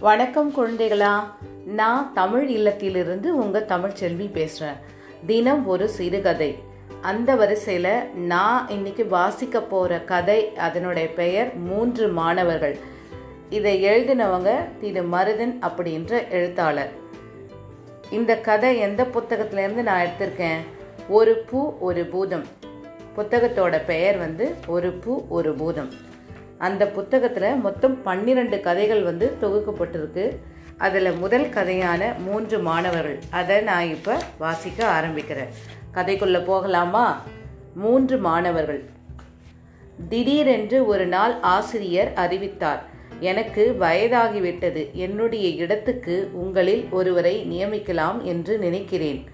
வணக்கம் குழந்தைகளா நான் தமிழ் இல்லத்திலிருந்து உங்கள் தமிழ் செல்வி பேசுகிறேன் தினம் ஒரு சிறுகதை. அந்த வரிசையில் நான் இன்னைக்கு வாசிக்க போகிற கதை அதனுடைய பெயர் மூன்று மாணவர்கள். இதை எழுதினவங்க திரு. மருதன் அப்படின்ற எழுத்தாளர். இந்த கதை எந்த புத்தகத்திலேருந்து நான் எடுத்திருக்கேன்? ஒரு பூ ஒரு பூதம். புத்தகத்தோட பெயர் வந்து ஒரு பூ ஒரு பூதம். அந்த புத்தகத்தில் மொத்தம் பன்னிரண்டு கதைகள் வந்து தொகுக்கப்பட்டிருக்கு. அதில் முதல் கதையான மூன்று மாணவர்கள். அதை நான் இப்போ வாசிக்க ஆரம்பிக்கிறேன். கதைக்குள்ளே போகலாமா? மூன்று மாணவர்கள். திடீரென்று ஒரு நாள் ஆசிரியர் அறிவித்தார் எனக்கு வயதாகிவிட்டது. என்னுடைய இடத்துக்கு உங்களில் ஒருவரை நியமிக்கலாம் என்று நினைக்கிறேன்.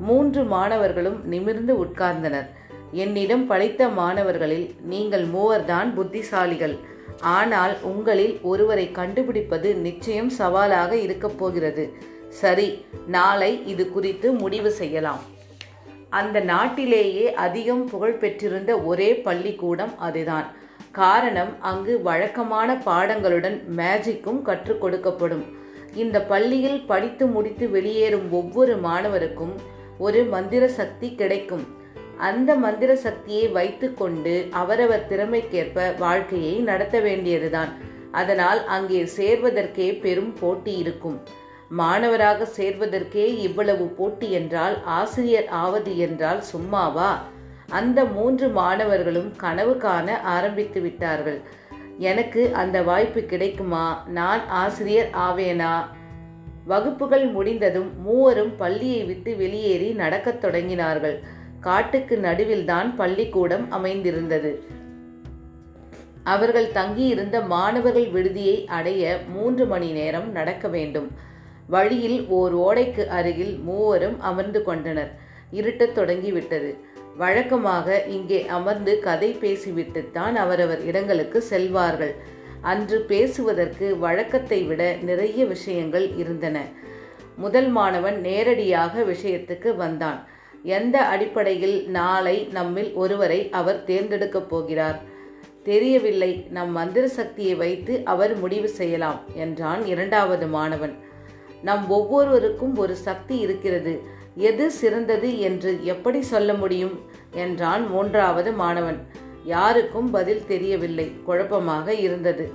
மூன்று மாணவர்களும் நிமிர்ந்து உட்கார்ந்தனர். என்னிடம் படித்த மாணவர்களில் நீங்கள் மூவர்தான் புத்திசாலிகள். ஆனால் உங்களில் ஒருவரை கண்டுபிடிப்பது நிச்சயம் சவாலாக இருக்கப் போகிறது. சரி நாளை இது குறித்து முடிவு செய்யலாம். அந்த நாட்டிலேயே அதிகம் புகழ் பெற்றிருந்த ஒரே பள்ளிக்கூடம் அதுதான். காரணம் அங்கு வழக்கமான பாடங்களுடன் மேஜிக்கும் கற்றுக் கொடுக்கப்படும். இந்த பள்ளியில் படித்து முடித்து வெளியேறும் ஒவ்வொரு மாணவருக்கும் ஒரு மந்திர சக்தி கிடைக்கும். அந்த மந்திர சக்தியை வைத்துக்கொண்டு அவரவர் திறமைக்கேற்ப வாழ்க்கையை நடத்த வேண்டியதுதான். அதனால் அங்கே சேர்வதற்கே பெரும் போட்டி இருக்கும். மாணவராக சேர்வதற்கே இவ்வளவு போட்டி என்றால் ஆசிரியர் ஆவது என்றால் சும்மாவா? அந்த மூன்று மாணவர்களும் கனவு காண ஆரம்பித்து விட்டார்கள். எனக்கு அந்த வாய்ப்பு கிடைக்குமா? நான் ஆசிரியர் ஆவேனா? வகுப்புகள் முடிந்ததும் மூவரும் பள்ளியை விட்டு வெளியேறி நடக்கத் தொடங்கினார்கள். காட்டுக்கு நடுவில்தான் பள்ளிக்கூடம் அமைந்திருந்தது. அவர்கள் தங்கியிருந்த மாணவர்கள் விடுதியை அடைய மூன்று மணி நேரம் நடக்க வேண்டும். வழியில் ஓர் ஓடைக்கு அருகில் மூவரும் அமர்ந்து கொண்டனர். இருட்டத் தொடங்கிவிட்டது. வழக்கமாக இங்கே அமர்ந்து கதை பேசிவிட்டுத்தான் அவரவர் இடங்களுக்கு செல்வார்கள். அன்று பேசுவதற்கு வழக்கத்தை விட நிறைய விஷயங்கள் இருந்தன. முதல் மாணவன் நேரடியாக விஷயத்துக்கு வந்தான். எந்த அடிப்படையில் நாளை நம்மில் ஒருவரை அவர் தேர்ந்தெடுக்கப் போகிறார்? தெரியவில்லை. நம் மந்திர சக்தியை வைத்து அவர் முடிவு செய்யலாம் என்றான் இரண்டாவது மாணவன். நம் ஒவ்வொருவருக்கும் ஒரு சக்தி இருக்கிறது. எது சிறந்தது என்று எப்படி சொல்ல முடியும்? என்றான் மூன்றாவது மாணவன். யாருக்கும் பதில் தெரியவில்லை. குழப்பமாக இருந்தது.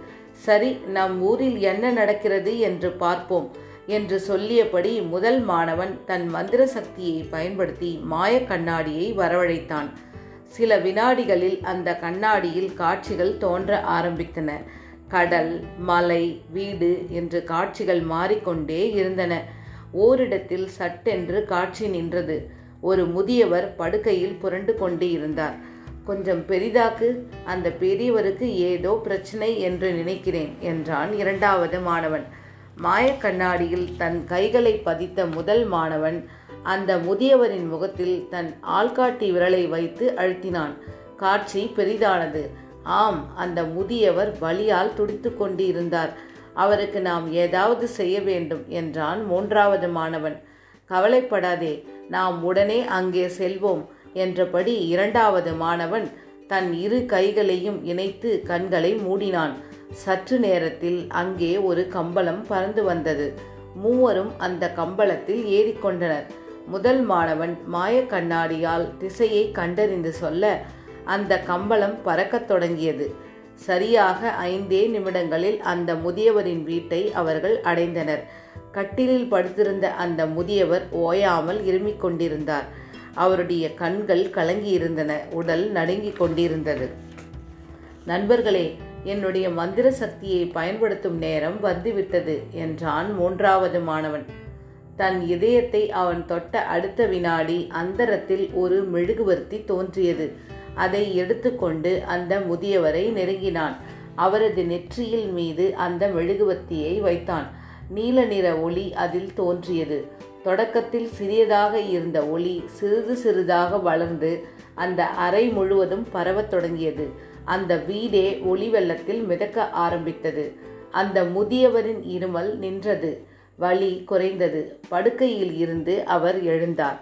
சரி நம் ஊரில் என்ன நடக்கிறது என்று பார்ப்போம். என்று சொல்லியபடி முதல் மாணவன் தன் மந்திர சக்தியை பயன்படுத்தி மாய கண்ணாடியை வரவழைத்தான். சில வினாடிகளில் அந்த கண்ணாடியில் காட்சிகள் தோன்ற ஆரம்பித்தன. கடல் மலை வீடு என்று காட்சிகள் மாறிக்கொண்டே இருந்தன. ஓரிடத்தில் சட்டென்று காட்சி நின்றது. ஒரு முதியவர் படுக்கையில் புரண்டு கொண்டு இருந்தார். கொஞ்சம் பெரிதாக்கு அந்த பெரியவருக்கு ஏதோ பிரச்சனை என்று நினைக்கிறேன் என்றான் இரண்டாவது மாணவன். மாயக்கண்ணாடியில் தன் கைகளை பதித்த முதல் மாணவன் அந்த முதியவரின் முகத்தில் தன் ஆள்காட்டி விரலை வைத்து அழுத்தினான். காட்சி பெரிதானது. ஆம் அந்த முதியவர் வலியால் துடித்து கொண்டு இருந்தார் அவருக்கு நாம் ஏதாவது செய்ய வேண்டும் என்றான் மூன்றாவது மாணவன். கவலைப்படாதே நாம் உடனே அங்கே செல்வோம் என்றபடி இரண்டாவது மாணவன் தன் இரு கைகளையும் இணைத்து கண்களை மூடினான். சற்று நேரத்தில் அங்கே ஒரு கம்பளம் பறந்து வந்தது. மூவரும் அந்த கம்பளத்தில் ஏறிக்கொண்டனர். முதல் மாணவன் மாய கண்ணாடியால் திசையை கண்டறிந்து சொல்ல அந்த கம்பளம் பறக்கத் தொடங்கியது. சரியாக ஐந்தே நிமிடங்களில் அந்த முதியவரின் வீட்டை அவர்கள் அடைந்தனர். கட்டிலில் படுத்திருந்த அந்த முதியவர் ஓயாமல் இருமிக் கொண்டிருந்தார். அவருடைய கண்கள் கலங்கியிருந்தன உடல் நடுங்கிக் கொண்டிருந்தது. நண்பர்களே என்னுடைய மந்திர சக்தியை பயன்படுத்தும் நேரம் வந்துவிட்டது என்றான் மூன்றாவது மாணவன். தன் இதயத்தை அவன் தொட்ட அடுத்த வினாடி அந்தரத்தில் ஒரு மெழுகுவர்த்தி தோன்றியது. அதை எடுத்துக்கொண்டு அந்த முதியவரை நெருங்கினான். அவரது நெற்றியில் மீது அந்த மெழுகுவர்த்தியை வைத்தான். நீல நிற ஒளி அதில் தோன்றியது. தொடக்கத்தில் சிறியதாக இருந்த ஒளி சிறிது சிறிதாக வளர்ந்து அந்த அறை முழுவதும் பரவத் தொடங்கியது. அந்த வீடே ஒளி வெள்ளத்தில் மிதக்க ஆரம்பித்தது. அந்த முதியவரின் இருமல் நின்றது. வலி குறைந்தது. படுக்கையில் இருந்து அவர் எழுந்தார்.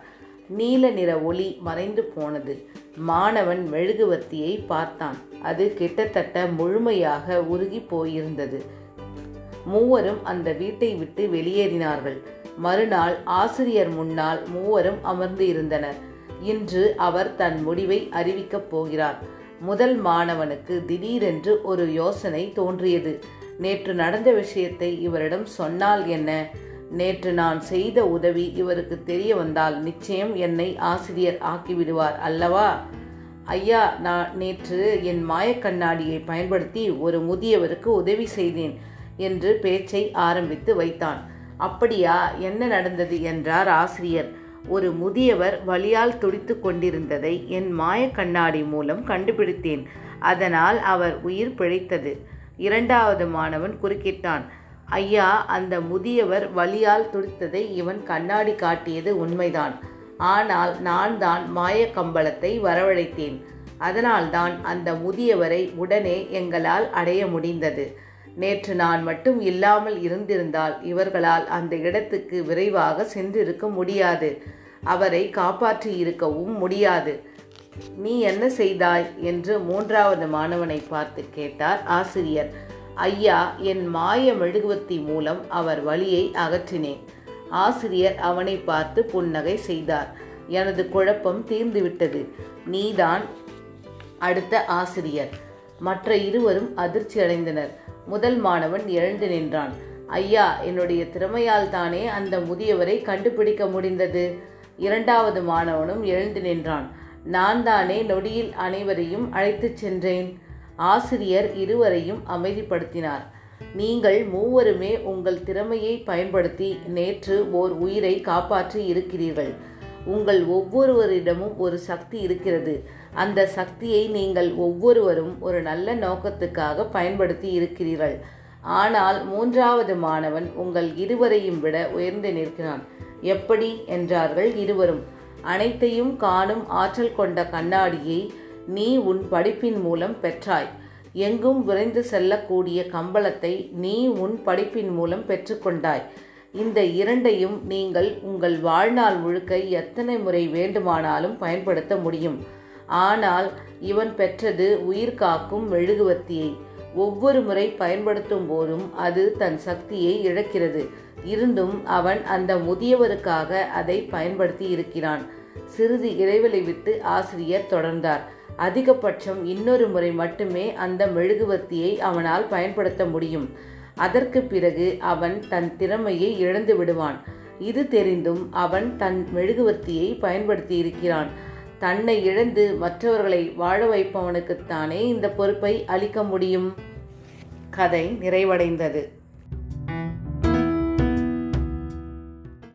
நீல நிற ஒளி மறைந்து போனது. மாணவன் மெழுகுவர்த்தியை பார்த்தான். அது கிட்டத்தட்ட முழுமையாக உருகி போயிருந்தது. மூவரும் அந்த வீட்டை விட்டு வெளியேறினார்கள். மறுநாள் ஆசிரியர் முன்னால் மூவரும் அமர்ந்து இருந்தனர். இன்று அவர் தன் முடிவை அறிவிக்கப் போகிறார். முதல் மாணவனுக்கு திடீரென்று ஒரு யோசனை தோன்றியது. நேற்று நடந்த விஷயத்தை இவரிடம் சொன்னால் என்ன? நேற்று நான் செய்த உதவி இவருக்கு தெரிய வந்தால் நிச்சயம் என்னை ஆசிரியர் ஆக்கிவிடுவார் அல்லவா? ஐயா நான் நேற்று என் மாயக்கண்ணாடியை பயன்படுத்தி ஒரு முதியவருக்கு உதவி செய்தேன் என்று பேச்சை ஆரம்பித்து வைத்தான். அப்படியா? என்ன நடந்தது? என்றார் ஆசிரியர். ஒரு முதியவர் வலியால் துடித்து கொண்டிருந்ததை என் மாய கண்ணாடி மூலம் கண்டுபிடித்தேன். அதனால் அவர் உயிர் பிழைத்தது. இரண்டாவது மாணவன் குறுக்கிட்டான். ஐயா அந்த முதியவர் வலியால் துடித்ததை இவன் கண்ணாடி காட்டியது உண்மைதான். ஆனால் நான் தான் மாயக்கம்பளத்தை வரவழைத்தேன். அதனால்தான் அந்த முதியவரை உடனே எங்களால் அடைய முடிந்தது. நேற்று நான் மட்டும் இல்லாமல் இருந்திருந்தால் இவர்களால் அந்த இடத்துக்கு விரைவாக சென்றிருக்க முடியாது. அவரை காப்பாற்றி இருக்கவும் முடியாது. நீ என்ன செய்தாய்? என்று மூன்றாவது மாணவனை பார்த்து கேட்டார் ஆசிரியர். ஐயா என் மாய மெழுகுவத்தி மூலம் அவர் வழியை அகற்றினேன். ஆசிரியர் அவனை பார்த்து புன்னகை செய்தார். எனது குழப்பம் தீர்ந்துவிட்டது. நீதான் அடுத்த ஆசிரியர். மற்ற இருவரும் அதிர்ச்சி அடைந்தனர் முதல் மாணவன் எழுந்து நின்றான். ஐயா என்னுடைய திறமையால் தானே அந்த முதியவரை கண்டுபிடிக்க முடிந்தது. இரண்டாவது மாணவனும் எழுந்து நின்றான். நான் தானே நொடியில் அனைவரையும் அழைத்துச் சென்றேன். ஆசிரியர் இருவரையும் அமைதிப்படுத்தினார். நீங்கள் மூவருமே உங்கள் திறமையை பயன்படுத்தி நேற்று ஓர் உயிரை காப்பாற்றி இருக்கிறீர்கள். உங்கள் ஒவ்வொருவரிடமும் ஒரு சக்தி இருக்கிறது. அந்த சக்தியை நீங்கள் ஒவ்வொருவரும் ஒரு நல்ல நோக்கத்துக்காக பயன்படுத்தி இருக்கிறீர்கள். ஆனால் மூன்றாவது மாணவன் உங்கள் இருவரையும் விட உயர்ந்து நிற்கிறான். எப்படி என்றார்கள் இருவரும். அனைத்தையும் காணும் ஆற்றல் கொண்ட கண்ணாடியை நீ உன் படிப்பின் மூலம் பெற்றாய். எங்கும் விரைந்து செல்லக்கூடிய கம்பளத்தை நீ உன் படிப்பின் மூலம் பெற்றுக்கொண்டாய். இந்த இரண்டையும் நீங்கள் உங்கள் வாழ்நாள் முழுக்க எத்தனை முறை வேண்டுமானாலும் பயன்படுத்த முடியும். ஆனால் இவன் பெற்றது உயிர் காக்கும் மெழுகுவத்தியை ஒவ்வொரு முறை பயன்படுத்தும் போதும் அது தன் சக்தியை இழக்கிறது. இருந்தும் அவன் அந்த முதியவருக்காக அதை பயன்படுத்தி இருக்கிறான். சிறிது இடைவெளி விட்டு ஆசிரியர் தொடர்ந்தார். அதிகபட்சம் இன்னொரு முறை மட்டுமே அந்த மெழுகுவர்த்தியை அவனால் பயன்படுத்த முடியும். அதற்கு பிறகு அவன் தன் திறமையை இழந்து விடுவான். இது தெரிந்தும் அவன் தன் மெழுகுவர்த்தியை பயன்படுத்தி இருக்கிறான் தன்னை இழந்து மற்றவர்களை வாழ வைப்பவனுக்குத்தானே இந்த பொறுப்பை அளிக்க முடியும்? கதை நிறைவடைந்தது.